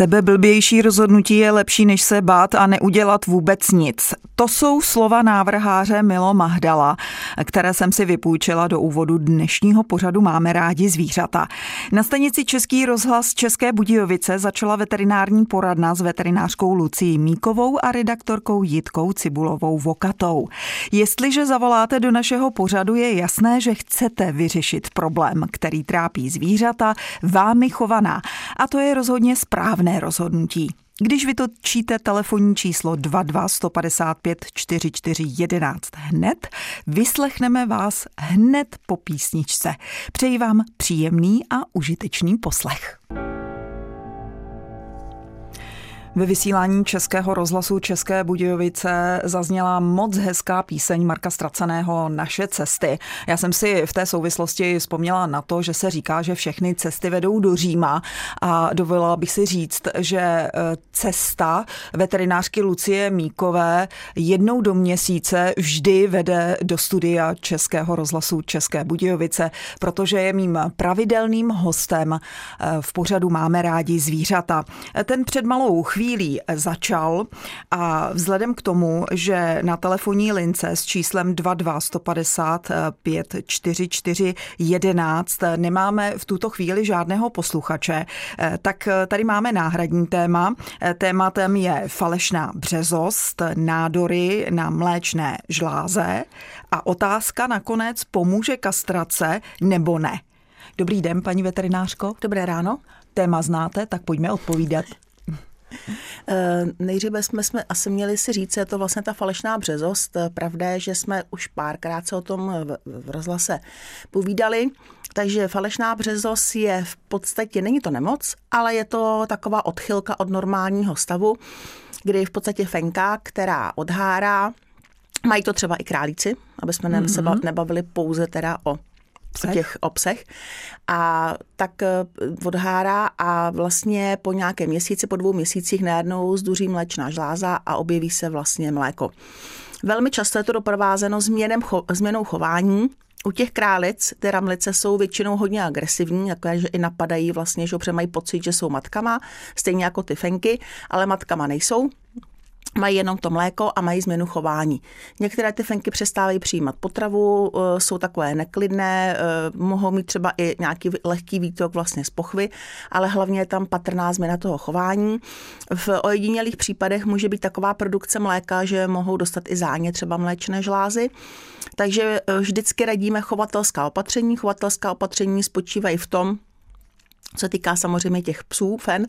Sebeblbější rozhodnutí je lepší, než se bát a neudělat vůbec nic. To jsou slova návrháře Milo Mahdala, které jsem si vypůjčila do úvodu dnešního pořadu Máme rádi zvířata. Na stanici Český rozhlas České Budějovice začala veterinární poradna s veterinářkou Lucí Míkovou a redaktorkou Jitkou Cibulovou Vokatou. Jestliže zavoláte do našeho pořadu, je jasné, že chcete vyřešit problém, který trápí zvířata, vámi chovaná. A to je rozhodně správné rozhodnutí. Když vytočíte telefonní číslo 22 155 44 11 hned, vyslechneme vás hned po písničce. Přeji vám příjemný a užitečný poslech. Ve vysílání Českého rozhlasu České Budějovice zazněla moc hezká píseň Marka Straceného Naše cesty. Já jsem si v té souvislosti vzpomněla na to, že se říká, že všechny cesty vedou do Říma a dovolila bych si říct, že e, cesta veterinářky Lucie Míkové jednou do měsíce vždy vede do studia Českého rozhlasu České Budějovice, protože je mým pravidelným hostem e, v pořadu Máme rádi zvířata. Ten před malou chvíli chvílí začal a vzhledem k tomu, že na telefonní lince s číslem 22 150 544 11 nemáme v tuto chvíli žádného posluchače, tak tady máme náhradní téma. Tématem je falešná březost, nádory na mléčné žláze a otázka nakonec pomůže kastrace nebo ne. Dobrý den, paní veterinářko. Dobré ráno. Téma znáte, tak pojďme odpovídat. Eh, nejdříve jsme, jsme asi měli si říct, je to vlastně ta falešná březost. Eh, pravda je, že jsme už párkrát se o tom v, v rozhlase povídali. Takže falešná březost je v podstatě, není to nemoc, ale je to taková odchylka od normálního stavu, kdy v podstatě fenka, která odhárá, Mají to třeba i králíci, aby jsme mm-hmm. se nebavili pouze teda o Psech. těch obsech. A tak eh, odhárá a vlastně po nějakém měsíci, po dvou měsících najednou zduří mléčná žláza a objeví se vlastně mléko. Velmi často je to doprovázeno změnem, změnou chování, u těch králic ty ramlice jsou většinou hodně agresivní, jako že i napadají vlastně, že mají pocit, že jsou matkama, stejně jako ty fenky, ale matkama nejsou mají jenom to mléko a mají změnu chování. Některé ty fenky přestávají přijímat potravu, eh, jsou takové neklidné, eh, mohou mít třeba i nějaký lehký výtok vlastně z pochvy, ale hlavně je tam patrná změna toho chování. V ojedinělých případech může být taková produkce mléka, že mohou dostat i záně třeba mléčné žlázy. Takže eh, vždycky radíme chovatelská opatření. Chovatelská opatření spočívají v tom, co týká samozřejmě těch psů, fen,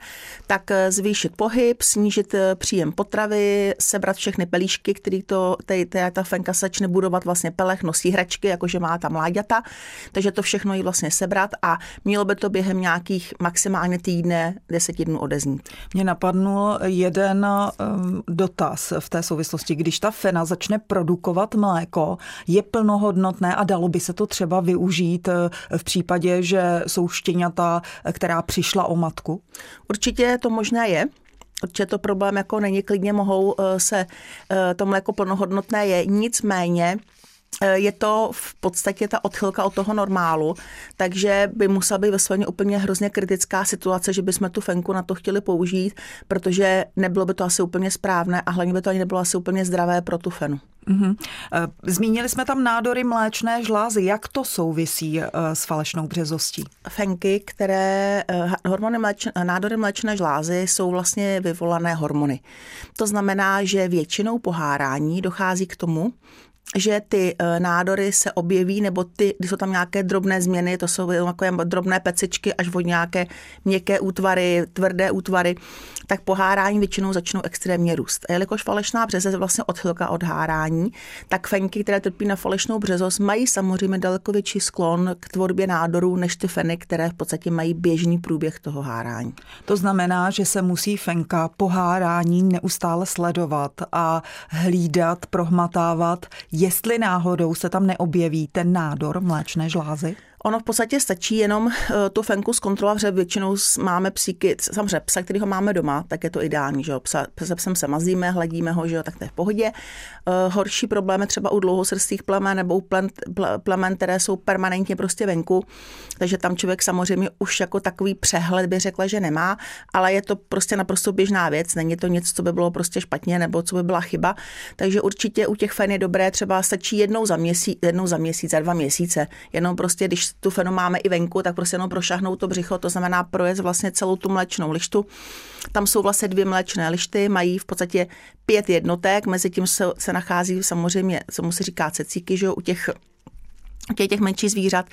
tak eh, zvýšit pohyb, snížit eh, příjem potravy, sebrat všechny pelíšky, který to, tady, tady ta fenka začne budovat vlastně pelech, nosí hračky, jakože má tam mláďata, takže to všechno jí vlastně sebrat a mělo by to během nějakých maximálně týdne, deset dnů odeznít. Mě napadnul jeden um, dotaz v té souvislosti. Když ta fena začne produkovat mléko, je plnohodnotné a dalo by se to třeba využít eh, v případě, že jsou štěňata která přišla o matku? Určitě to možné je. Určitě to problém jako není, klidně mohou eh, se, eh, to mléko plnohodnotné je, nicméně je to v podstatě ta odchylka od toho normálu, takže by musela být ve úplně hrozně kritická situace, že bychom tu fenku na to chtěli použít, protože nebylo by to asi úplně správné a hlavně by to ani nebylo asi úplně zdravé pro tu fenu. Mm-hmm. Zmínili jsme tam nádory mléčné žlázy. Jak to souvisí eh, s falešnou březostí? Fenky, které eh, hormony mléčné, nádory mléčné žlázy jsou vlastně vyvolané hormony. To znamená, že většinou pohárání dochází k tomu, že ty e, nádory se objeví, nebo ty, když jsou tam nějaké drobné změny, to jsou takové drobné pecičky až od nějaké měkké útvary, tvrdé útvary, tak po hárání většinou začnou extrémně růst. A jelikož falešná březost je vlastně odchylka od hárání, tak fenky, které trpí na falešnou březost, mají samozřejmě daleko větší sklon k tvorbě nádorů než ty feny, které v podstatě mají běžný průběh toho hárání. To znamená, že se musí fenka po hárání neustále sledovat a hlídat, prohmatávat, jestli náhodou se tam neobjeví ten nádor mléčné žlázy? Ono v podstatě stačí jenom eh, tu fenku zkontrolovat, že většinou máme psíky, samozřejmě psa, který ho máme doma, tak je to ideální, že jo, psa, se psem se mazíme, hladíme ho, že jo, tak to je v pohodě. Uh, horší problémy třeba u dlouhosrstých plemen nebo u plen, plemen, které jsou permanentně prostě venku, takže tam člověk samozřejmě už jako takový přehled by řekla, že nemá, ale je to prostě naprosto běžná věc, není to něco, co by bylo prostě špatně nebo co by byla chyba, takže určitě u těch fen je dobré, třeba stačí jednou za měsíc, jednou za měsíc, za dva měsíce, jenom prostě, když tu fenu máme i venku, tak prostě jenom prošahnout to břicho, to znamená projet vlastně celou tu mlečnou lištu. Tam jsou vlastně dvě mlečné lišty, mají v podstatě pět jednotek, mezi tím se, se nachází samozřejmě, co mu se říká cecíky, že u těch těch, těch menších zvířat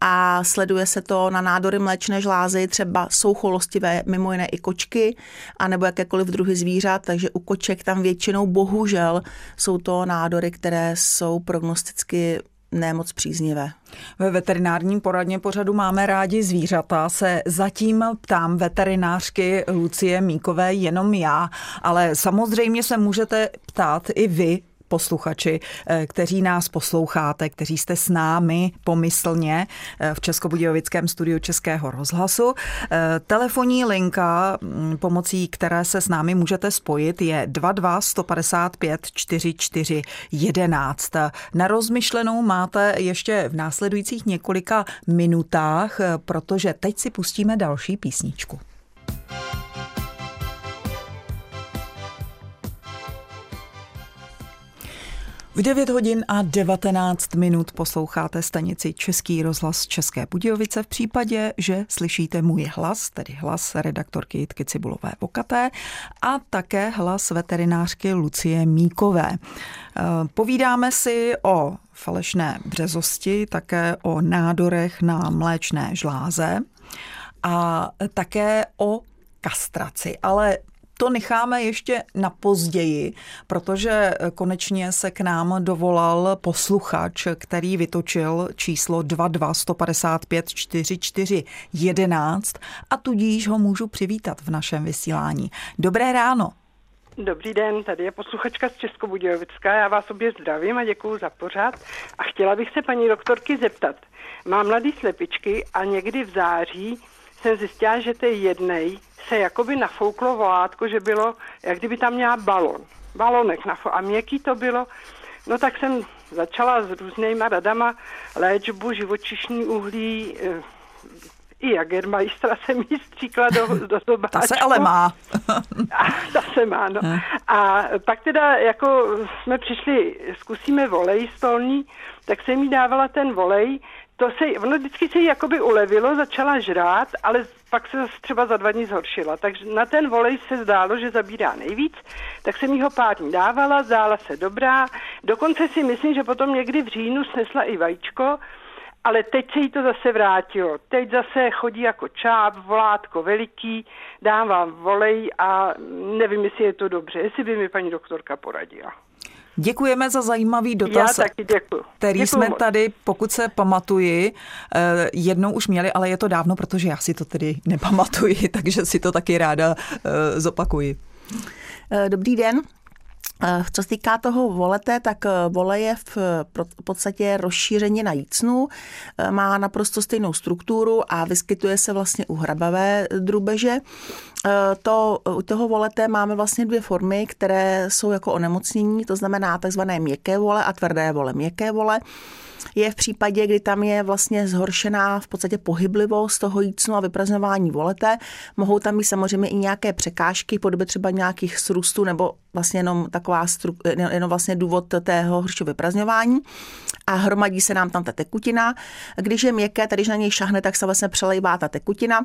a sleduje se to na nádory mléčné žlázy, třeba jsou cholostivé, mimo jiné i kočky, anebo jakékoliv druhy zvířat, takže u koček tam většinou bohužel jsou to nádory, které jsou prognosticky nemoc příznivé. Ve veterinárním poradně pořadu máme rádi zvířata. Se zatím ptám veterinářky Lucie Míkové jenom já, ale samozřejmě se můžete ptát i vy, posluchači, eh, kteří nás posloucháte, kteří jste s námi pomyslně eh, v Českobudějovickém studiu Českého rozhlasu. Eh, telefonní linka, mm, pomocí které se s námi můžete spojit, je 22 155 44 11. Na rozmyšlenou máte ještě v následujících několika minutách, protože teď si pustíme další písničku. V 9 hodin a 19 minut posloucháte stanici Český rozhlas České Budějovice v případě, že slyšíte můj hlas, tedy hlas redaktorky Jitky Cibulové Vokaté a také hlas veterinářky Lucie Míkové. Eh, povídáme si o falešné březosti, také o nádorech na mléčné žláze a také o kastraci, ale to necháme ještě na později, protože konečně se k nám dovolal posluchač, který vytočil číslo 22 155 44 11 a tudíž ho můžu přivítat v našem vysílání. Dobré ráno. Dobrý den, tady je posluchačka z Českobudějovická. Já vás obě zdravím a děkuji za pořád. A chtěla bych se paní doktorky zeptat. Mám mladý slepičky a někdy v září jsem zjistila, že té jednej se jakoby nafouklo volátko, že bylo, jak kdyby tam měla balon. Balonek nafo- a měkký to bylo. No tak jsem začala s různýma radama léčbu, živočišní uhlí, eh, i Jagermeistera jsem jí stříkla do, do zobáčku. Ta se ale má. a, ta se má, no. A pak teda jako jsme přišli, zkusíme volej stolní, tak jsem jí dávala ten volej, to se, ono vždycky se jí jakoby ulevilo, začala žrát, ale pak se třeba za dva dní zhoršila. Takže na ten volej se zdálo, že zabírá nejvíc, tak jsem jí ho pár dní dávala, zdála se dobrá. Dokonce si myslím, že potom někdy v říjnu snesla i vajíčko, ale teď se jí to zase vrátilo. Teď zase chodí jako čáp, volátko veliký, dám vám volej a nevím, jestli je to dobře, jestli by mi paní doktorka poradila. Děkujeme za zajímavý dotaz, Já taky děkuji. který děkuji jsme moc. tady, pokud se pamatuji, eh, jednou už měli, ale je to dávno, protože já si to tedy nepamatuji, takže si to taky ráda eh, zopakuji. Eh, dobrý den. Co se týká toho volete, tak vole je v podstatě rozšíření na jícnu, má naprosto stejnou strukturu a vyskytuje se vlastně u hrabavé drubeže. To, u toho volete máme vlastně dvě formy, které jsou jako onemocnění, to znamená takzvané měkké vole a tvrdé vole. Měkké vole je v případě, kdy tam je vlastně zhoršená v podstatě pohyblivost toho jícnu a vyprazňování volete. Mohou tam být samozřejmě i nějaké překážky, podobě třeba nějakých srůstů nebo vlastně jenom taková stru, jenom vlastně důvod tého horšího vyprazňování a hromadí se nám tam ta tekutina. Když je měkké, tady když na něj šahne, tak se vlastně přelejvá ta tekutina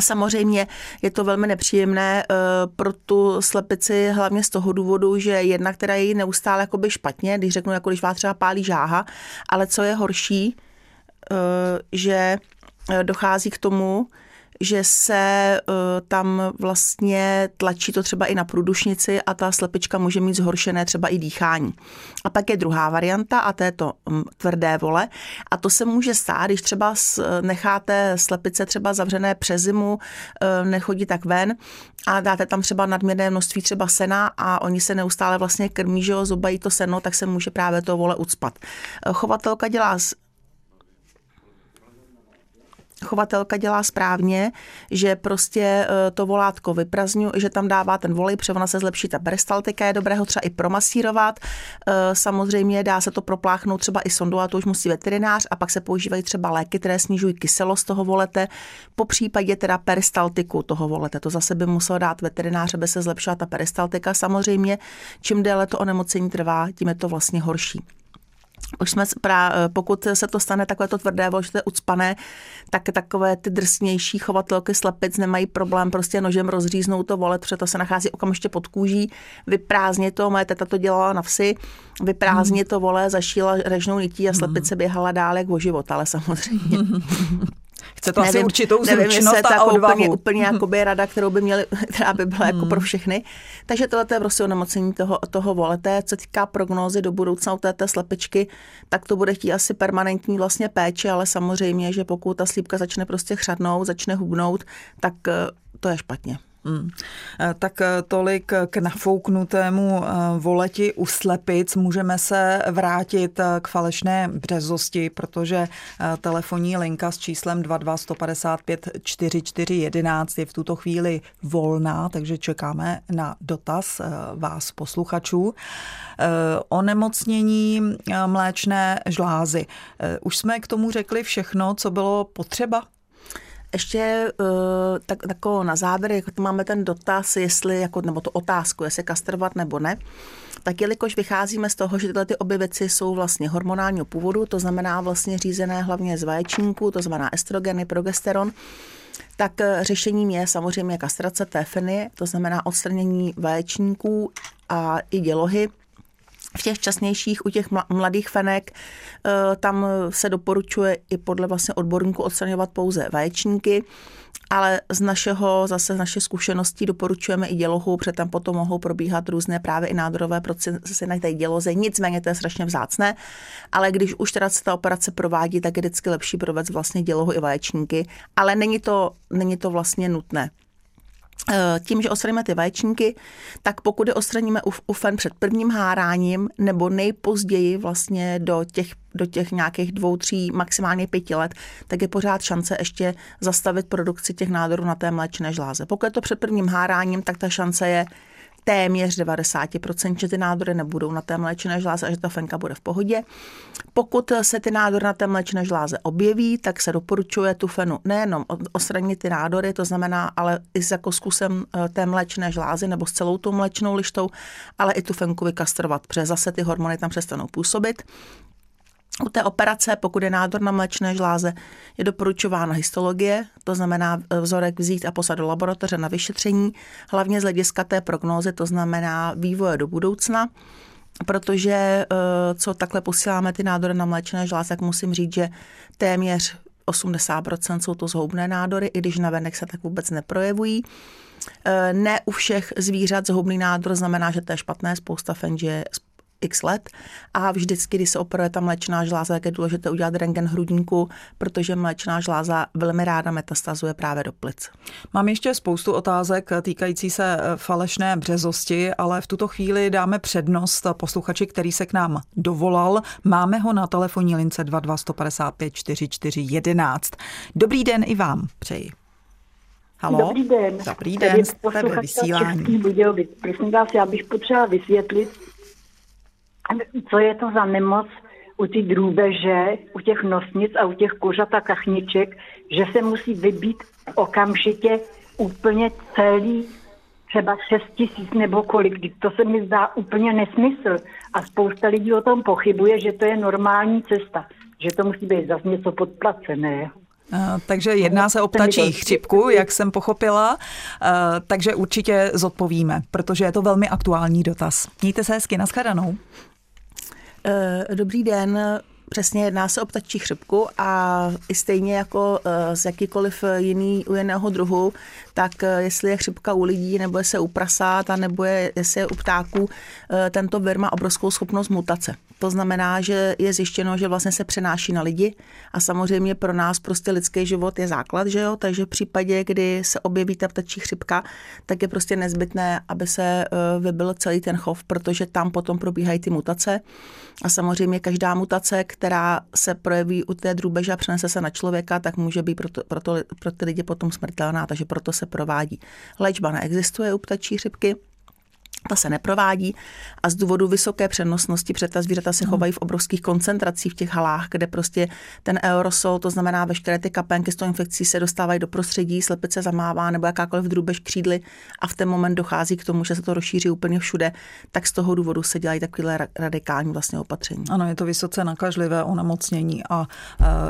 Samozřejmě je to velmi nepříjemné uh, pro tu slepici, hlavně z toho důvodu, že jedna, která je neustále jakoby špatně, když řeknu, jako když vás třeba pálí žáha, ale co je horší, uh, že dochází k tomu, že se uh, tam vlastně tlačí to třeba i na průdušnici a ta slepička může mít zhoršené třeba i dýchání. A pak je druhá varianta a to je to um, tvrdé vole a to se může stát, když třeba necháte slepice třeba zavřené přes zimu, uh, nechodí tak ven a dáte tam třeba nadměrné množství třeba sena a oni se neustále vlastně krmí, že jo, zubají to seno, tak se může právě to vole ucpat. Chovatelka dělá chovatelka dělá správně, že prostě eh, to volátko vyprazňuje, že tam dává ten volej, protože ona se zlepší ta peristaltika, je dobré ho třeba i promasírovat. Eh, samozřejmě dá se to propláchnout třeba i sondu, a to už musí veterinář a pak se používají třeba léky, které snižují kyselost toho volete, po případě teda peristaltiku toho volete. To zase by musel dát veterinář, aby se zlepšila ta peristaltika. Samozřejmě, čím déle to onemocnění trvá, tím je to vlastně horší. Už jsme, pra, pokud se to stane takové to tvrdé, je ucpané, tak takové ty drsnější chovatelky slepic nemají problém prostě nožem rozříznout to volet, protože to se nachází okamžitě pod kůží, vyprázdně to, moje teta to dělala na vsi, vyprázdně to vole, zašíla režnou nití a slepice běhala dál jak o život, ale samozřejmě. Chce to nevím, asi určitou zručnost a odvahu. Úplně, úplně jakoby rada, kterou by měli, která by byla jako pro hmm. všechny. Takže tohle je prostě onemocnění toho, toho volete. Co týká prognózy do budoucna u této slepičky, tak to bude chtít asi permanentní vlastně péče, ale samozřejmě, že pokud ta slípka začne prostě chřadnout, začne hubnout, tak eh, to je špatně. Hmm. Tak eh, tolik k nafouknutému eh, voleti u slepic. Můžeme se vrátit k falešné březosti, protože telefonní linka s číslem 22155 4411 je v tuto chvíli volná, takže čekáme na dotaz vás posluchačů. Onemocnění mléčné žlázy. Už jsme k tomu řekli všechno, co bylo potřeba ještě uh, tak, jako na závěr, jako máme ten dotaz, jestli, jako, nebo tu otázku, jestli kastrovat nebo ne, tak jelikož vycházíme z toho, že tyhle ty obě věci jsou vlastně hormonálního původu, to znamená vlastně řízené hlavně z vaječníků, to znamená estrogeny, progesteron, tak eh, řešením je samozřejmě kastrace téfeny, to znamená odstranění vaječníků a i dělohy, v těch časnějších, u těch mladých fenek, eh, tam se doporučuje i podle vlastně odborníků odstraňovat pouze vaječníky, ale z našeho, zase z naše zkušeností doporučujeme i dělohu, protože tam potom mohou probíhat různé právě i nádorové procesy na té děloze. Nicméně to je strašně vzácné, ale když už teda se ta operace provádí, tak je vždycky lepší provést vlastně dělohu i vaječníky, ale není to, není to vlastně nutné. Eh, tím, že odstraníme ty vaječníky, tak pokud je odstraníme u fen před prvním háráním nebo nejpozději vlastně do těch, do těch nějakých dvou, tří, maximálně pěti let, tak je pořád šance ještě zastavit produkci těch nádorů na té mléčné žláze. Pokud je to před prvním háráním, tak ta šance je téměř 90%, že ty nádory nebudou na té mléčné žláze a že ta fenka bude v pohodě. Pokud se ty nádory na té mléčné žláze objeví, tak se doporučuje tu fenu nejenom odstranit ty nádory, to znamená, ale i s jako zkusem eh, té mléčné žlázy nebo s celou tou mléčnou lištou, ale i tu fenku vykastrovat, protože zase ty hormony tam přestanou působit. U té operace, pokud je nádor na mléčné žláze, je doporučována histologie, to znamená e, vzorek vzít a poslat do laboratoře na vyšetření, hlavně z hlediska té prognózy, to znamená vývoje do budoucna, protože e, co takhle posíláme ty nádory na mléčné žláze, tak musím říct, že téměř 80% jsou to zhoubné nádory, i když na venek se tak vůbec neprojevují. E, ne u všech zvířat zhoubný nádor znamená, že to je špatné, spousta fen, že x let a vždycky, když se operuje ta mléčná žláza, tak je důležité udělat rengen hrudníku, protože mléčná žláza velmi ráda metastazuje právě do plic. Mám ještě spoustu otázek týkající se eh, falešné březosti, ale v tuto chvíli dáme přednost posluchači, který se k nám dovolal. Máme ho na telefonní lince 22155 4411. Dobrý den i vám přeji. Halo? Dobrý den. Dobrý den, jste ve vysílání. Prosím vás, já bych potřeba vysvětlit, co je to za nemoc u ty drůbeže, u těch nosnic a u těch kuřat a kachniček, že se musí vybít okamžitě úplně celý třeba 6 tisíc nebo kolik. To se mi zdá úplně nesmysl. A spousta lidí o tom pochybuje, že to je normální cesta. Že to musí být zase něco podplacené. Takže jedná se o ptačí chřipku, jak jsem pochopila, takže určitě zodpovíme, protože je to velmi aktuální dotaz. Mějte se hezky, nashledanou. Eh, dobrý den, Přesně jedná se o ptačí chřipku a i stejně jako eh, z jakýkoliv jiný u jiného druhu, tak eh, jestli je chřipka u lidí, nebo je se u prasát, a nebo je, jestli je u ptáků, tento vir má obrovskou schopnost mutace. To znamená, že je zjištěno, že vlastně se přenáší na lidi a samozřejmě pro nás prostě lidský život je základ, že jo? takže v případě, kdy se objeví ta ptačí chřipka, tak je prostě nezbytné, aby se eh, vybil celý ten chov, protože tam potom probíhají ty mutace a samozřejmě každá mutace, která se projeví u té drůbeže a přenese se na člověka, tak může být pro, to, pro, to, pro ty lidi potom smrtelná, takže proto se provádí. Léčba neexistuje u ptačí chřipky, ta se neprovádí a z důvodu vysoké přenosnosti, protože ta zvířata se chovají v obrovských koncentracích v těch halách, kde prostě ten aerosol, to znamená veškeré ty kapenky s tou infekcí se dostávají do prostředí, slepice zamává nebo jakákoliv drůbež křídly a v ten moment dochází k tomu, že se to rozšíří úplně všude, tak z toho důvodu se dělají takové radikální vlastně opatření. Ano, je to vysoce nakažlivé onemocnění a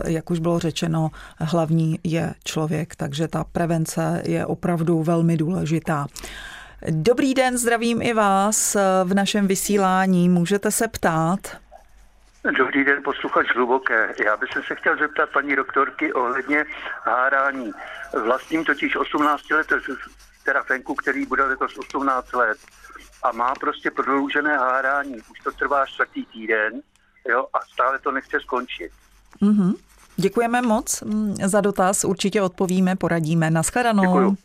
jak už bylo řečeno, hlavní je člověk, takže ta prevence je opravdu velmi důležitá. Dobrý den, zdravím i vás v našem vysílání. Můžete se ptát? Dobrý den, posluchač Hluboké. Já bych se chtěl zeptat paní doktorky ohledně hárání. Vlastním totiž 18 let, teda Fenku, který bude letos 18 let a má prostě prodloužené hárání. Už to trvá čtvrtý týden jo, a stále to nechce skončit. Mm-hmm. Děkujeme moc mm, za dotaz, určitě odpovíme, poradíme. Naschledanou. Děkuju.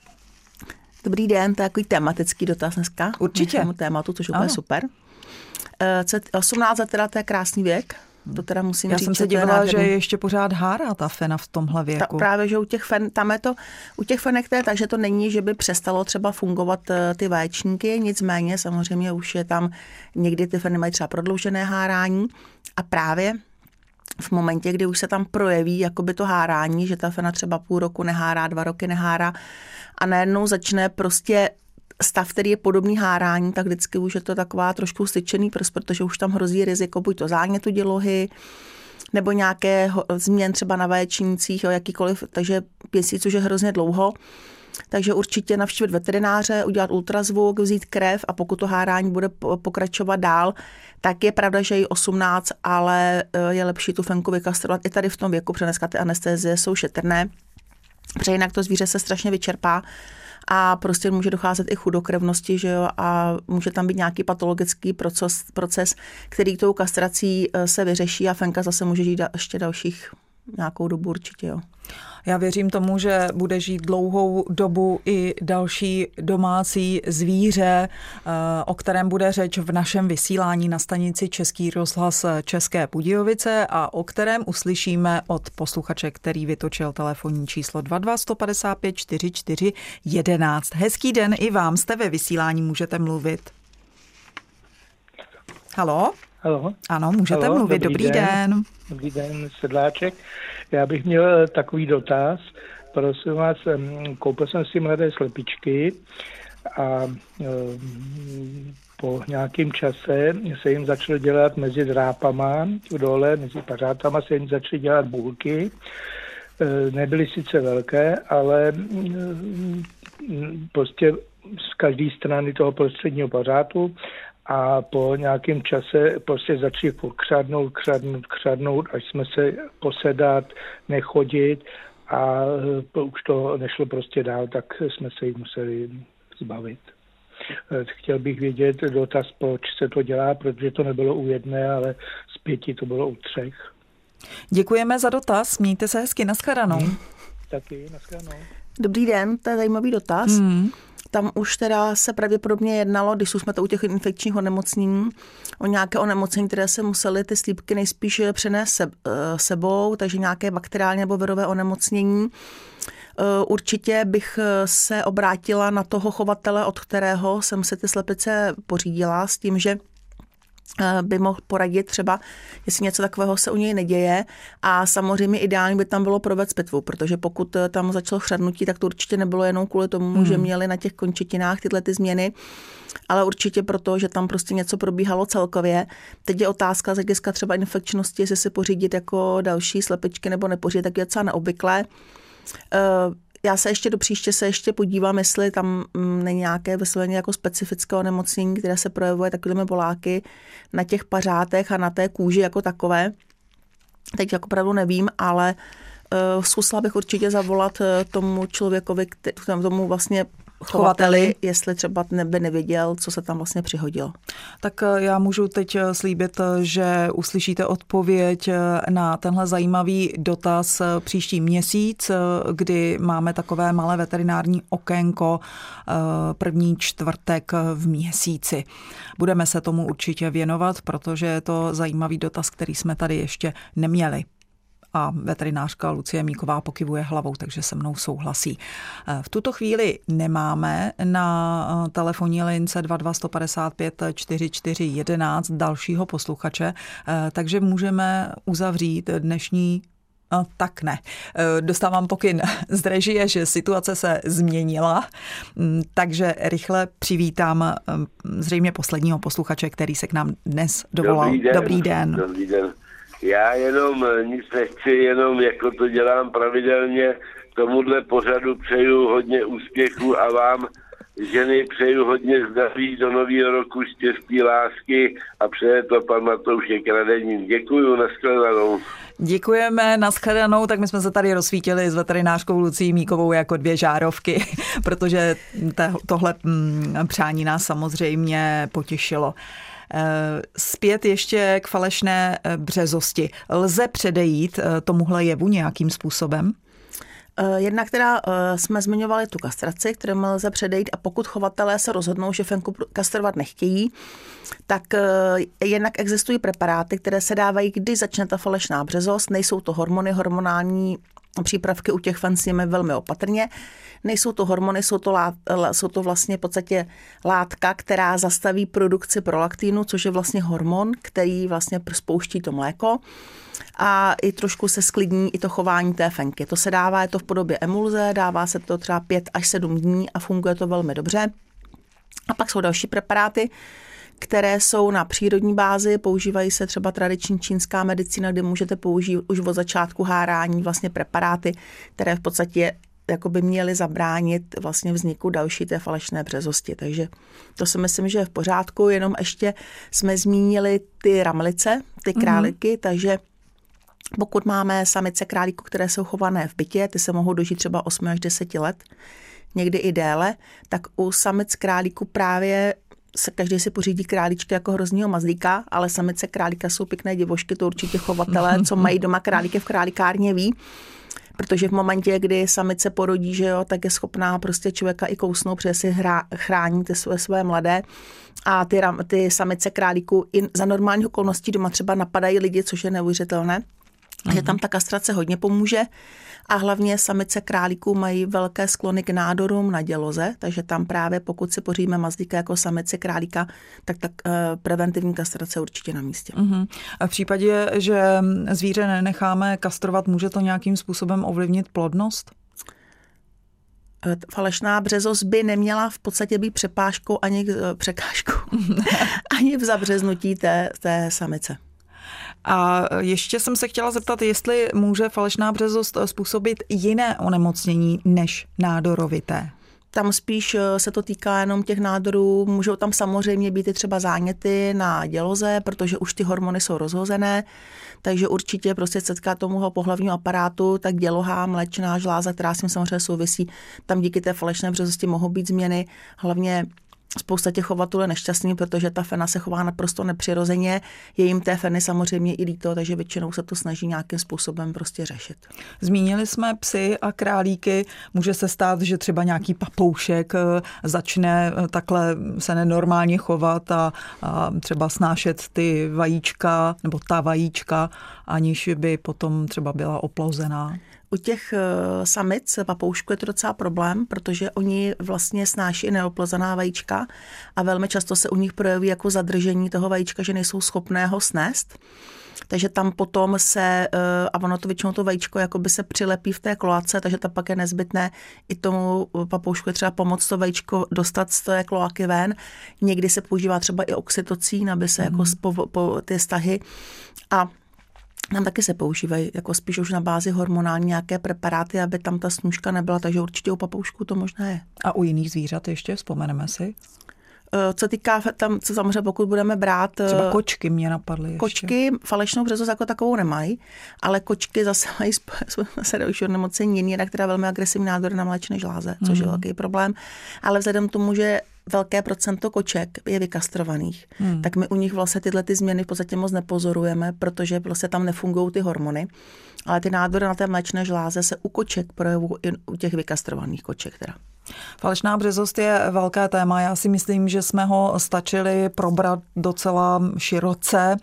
Dobrý den, to je takový tematický dotaz dneska. Určitě. K tématu, což je úplně super. 18 let teda to je krásný věk. To teda musím Já říct, jsem se dívala, že je ještě pořád hárá ta fena v tomhle věku. Ta, právě, že u těch fen, tam je to, u těch fenek to je tak, že to není, že by přestalo třeba fungovat eh, ty vaječníky, nicméně samozřejmě už je tam, někdy ty feny mají třeba prodloužené hárání a právě v momentě, kdy už se tam projeví jakoby to hárání, že ta fena třeba půl roku nehárá, dva roky nehárá a najednou začne prostě stav, který je podobný hárání, tak vždycky už je to taková trošku styčený prst, protože už tam hrozí riziko buď to zánětu dělohy, nebo nějaké změn třeba na vaječnících, jakýkoliv, takže měsíc už je hrozně dlouho. Takže určitě navštívit veterináře, udělat ultrazvuk, vzít krev a pokud to hárání bude pokračovat dál, tak je pravda, že je 18, ale e, je lepší tu fenku vykastrovat i tady v tom věku, protože dneska ty anestezie jsou šetrné, protože jinak to zvíře se strašně vyčerpá a prostě může docházet i chudokrevnosti, že jo, a může tam být nějaký patologický proces, proces který tou kastrací e, se vyřeší a fenka zase může žít ještě dalších nějakou dobu určitě, jo. Já věřím tomu, že bude žít dlouhou dobu i další domácí zvíře, eh, o kterém bude řeč v našem vysílání na stanici Český rozhlas České Budějovice a o kterém uslyšíme od posluchače, který vytočil telefonní číslo 22 155 44 11. Hezký den i vám, jste ve vysílání, můžete mluvit. Halo? Halo. Ano, můžete Halo, mluvit. Dobrý, dobrý den. den. Dobrý den, Sedláček. Já bych měl takový dotaz. Prosím vás, koupil jsem si mladé slepičky a po nějakém čase se jim začalo dělat mezi drápama, dole, mezi pařátama se jim začaly dělat bůlky. E, nebyly sice velké, ale prostě z každé strany toho prostředního pařátu a po nějakém čase prostě začali křadnout, křadnout, křadnout, až jsme se posedat, nechodit a e, už to nešlo prostě dál, tak jsme se jich museli zbavit. E, chtěl bych vědět dotaz, proč se to dělá, protože to nebylo u jedné, ale z pěti to bylo u třech. Děkujeme za dotaz, mějte se hezky, naschledanou. Hmm. Taky, naschledanou. Dobrý den, to je zajímavý dotaz. Hmm. Tam už teda se pravděpodobně jednalo, když jsme to u těch infekčních onemocnění, o nějaké onemocnění, které se musely ty slípky nejspíš přenést se, eh, sebou, takže nějaké bakteriální nebo virové onemocnění. Eh, určitě bych eh, se obrátila na toho chovatele, od kterého jsem se ty slepice pořídila, s tím, že Eh, by mohl poradit třeba, jestli něco takového se u něj neděje a samozřejmě ideálně by tam bylo provést pitvu, protože pokud eh, tam začalo chřadnutí, tak to určitě nebylo jenom kvůli tomu, hmm. že měli na těch končetinách tyhle ty změny, ale určitě proto, že tam prostě něco probíhalo celkově. Teď je otázka z hlediska třeba infekčnosti, jestli si pořídit jako další slepičky nebo nepořídit, tak je docela neobvyklé. Eh, já se ještě do příště se ještě podívám, jestli tam mm, není nějaké vysloveně jako specifické onemocnění, které se projevuje takovými boláky na těch pařátech a na té kůži jako takové. Teď jako opravdu nevím, ale uh, zkusila bych určitě zavolat uh, tomu člověkovi, tomu vlastně chovateli, jestli třeba by nevěděl, co se tam vlastně přihodilo. Tak eh, já můžu teď eh, slíbit, že uslyšíte odpověď na tenhle zajímavý dotaz příští měsíc, kdy máme takové malé veterinární okénko první čtvrtek v měsíci. Budeme se tomu určitě věnovat, protože je to zajímavý dotaz, který jsme tady ještě neměli a veterinářka Lucie Míková pokivuje hlavou, takže se mnou souhlasí. V tuto chvíli nemáme na telefonní lince 22155 4411 dalšího posluchače, takže můžeme uzavřít dnešní No, tak ne. Dostávám pokyn z režie, že situace se změnila, takže rychle přivítám zřejmě posledního posluchače, který se k nám dnes dovolal. Dobrý den. Dobrý den. Dobrý den. Já jenom eh, nic nechci, jenom jako to dělám pravidelně, tomuhle pořadu přeju hodně úspěchu a vám ženy přeju hodně zdraví do nového roku, štěstí, lásky a přeje to pan Matoušek Kradenín. Děkuju, nashledanou. Děkujeme, nashledanou, tak my jsme se tady rozsvítili s veterinářkou Lucí Míkovou jako dvě žárovky, protože tohle mm, přání nás samozřejmě potěšilo. Eh, zpět ještě k falešné eh, březosti. Lze předejít eh, tomuhle jevu nějakým způsobem? Jedna, která jsme zmiňovali tu kastraci, kterou lze předejít a pokud chovatelé se rozhodnou, že fenku kastrovat nechtějí, tak jednak existují preparáty, které se dávají, když začne ta falešná březost. Nejsou to hormony, hormonální přípravky u těch fen velmi opatrně. Nejsou to hormony, jsou to, lát, jsou to vlastně v podstatě látka, která zastaví produkci prolaktínu, což je vlastně hormon, který vlastně spouští to mléko a i trošku se sklidní i to chování té fenky. To se dává, je to v podobě emulze, dává se to třeba 5 až 7 dní a funguje to velmi dobře. A pak jsou další preparáty, které jsou na přírodní bázi, používají se třeba tradiční čínská medicína, kde můžete použít už od začátku hárání vlastně preparáty, které v podstatě jako by měly zabránit vlastně vzniku další té falešné březosti. Takže to si myslím, že je v pořádku, jenom ještě jsme zmínili ty ramlice, ty mhm. králiky, mm-hmm. takže pokud máme samice králíků, které jsou chované v bytě, ty se mohou dožít třeba 8 až 10 let, někdy i déle, tak u samic králíku právě se každý si pořídí králíčky jako hroznýho mazlíka, ale samice králíka jsou pěkné divošky, to určitě chovatelé, co mají doma králíky v králíkárně ví protože v momentě, kdy samice porodí, že jo, tak je schopná prostě člověka i kousnout, protože si hra, chrání ty své, své mladé a ty, ty samice králíků i za normálních okolností doma třeba napadají lidi, což je neuvěřitelné. Že tam ta kastrace hodně pomůže a hlavně samice králíků mají velké sklony k nádorům na děloze, takže tam právě pokud si poříme mazlíka jako samice králíka, tak tak uh, preventivní kastrace určitě na místě. Uh-huh. A v případě, že zvíře nenecháme kastrovat, může to nějakým způsobem ovlivnit plodnost? Eh, falešná březost by neměla v podstatě být přepážkou ani eh, překážkou, ani v zabřeznutí té, té samice. A ještě jsem se chtěla zeptat, jestli může falešná březost způsobit jiné onemocnění než nádorovité. Tam spíš eh, se to týká jenom těch nádorů. Můžou tam samozřejmě být i třeba záněty na děloze, protože už ty hormony jsou rozhozené, takže určitě prostě setká tomu pohlavního aparátu, tak děloha, mléčná žláza, která s tím samozřejmě souvisí, tam díky té falešné březosti mohou být změny, hlavně Spousta těch chovatelů je nešťastný, protože ta fena se chová naprosto nepřirozeně. Je jim té feny samozřejmě i líto, takže většinou se to snaží nějakým způsobem prostě řešit. Zmínili jsme psy a králíky. Může se stát, že třeba nějaký papoušek eh, začne eh, takhle se nenormálně chovat a, a třeba snášet ty vajíčka nebo ta vajíčka, aniž by potom třeba byla oplozená. U těch eh, samic papoušku je to docela problém, protože oni vlastně snáší neoplozená vajíčka a velmi často se u nich projeví jako zadržení toho vajíčka, že nejsou schopné ho snést. Takže tam potom se, eh, a ono to většinou to vajíčko jakoby se přilepí v té kloace, takže tam pak je nezbytné i tomu papoušku je třeba pomoct to vajíčko dostat z té kloaky ven. Někdy se používá třeba i oxytocín, aby se mm. jako mhm. po, po, ty stahy a tam taky se používají jako spíš už na bázi hormonální nějaké preparáty, aby tam ta snužka nebyla, takže určitě u papoušků to možné je. A u jiných zvířat ještě vzpomeneme si? Eh, co týká tam, co samozřejmě pokud budeme brát... Třeba kočky mě napadly ještě. Kočky falešnou březost jako takovou nemají, ale kočky zase mají zase další onemocnění která velmi agresivní nádor na mléčné žláze, což mm. je mhm. velký problém. Ale vzhledem k tomu, že velké procento koček je vykastrovaných, hmm. tak my u nich vlastně tyhle ty změny v podstatě moc nepozorujeme, protože vlastně tam nefungují ty hormony. Ale ty nádory na té mléčné žláze se u koček projevují i u těch vykastrovaných koček. Teda. Falešná březost je velké téma. Já si myslím, že jsme ho stačili probrat docela široce.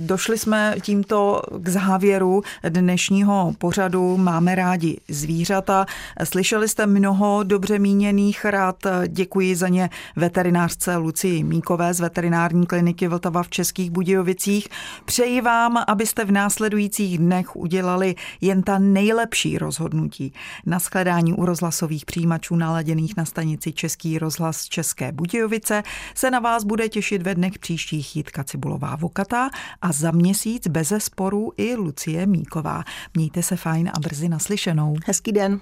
Došli jsme tímto k závěru dnešního pořadu. Máme rádi zvířata. Slyšeli jste mnoho dobře míněných rád. Děkuji za ně veterinářce Lucii Míkové z veterinární kliniky Vltava v Českých Budějovicích. Přeji vám, abyste v následujících dnech udělali jen ta nejlepší rozhodnutí. Na shledání u rozhlasových přijímačů naladěných na stanici Český rozhlas České Budějovice se na vás bude těšit ve dnech příštích Jitka Cibulová Vokata a za měsíc bez sporu i Lucie Míková. Mějte se fajn a brzy naslyšenou. Hezký den.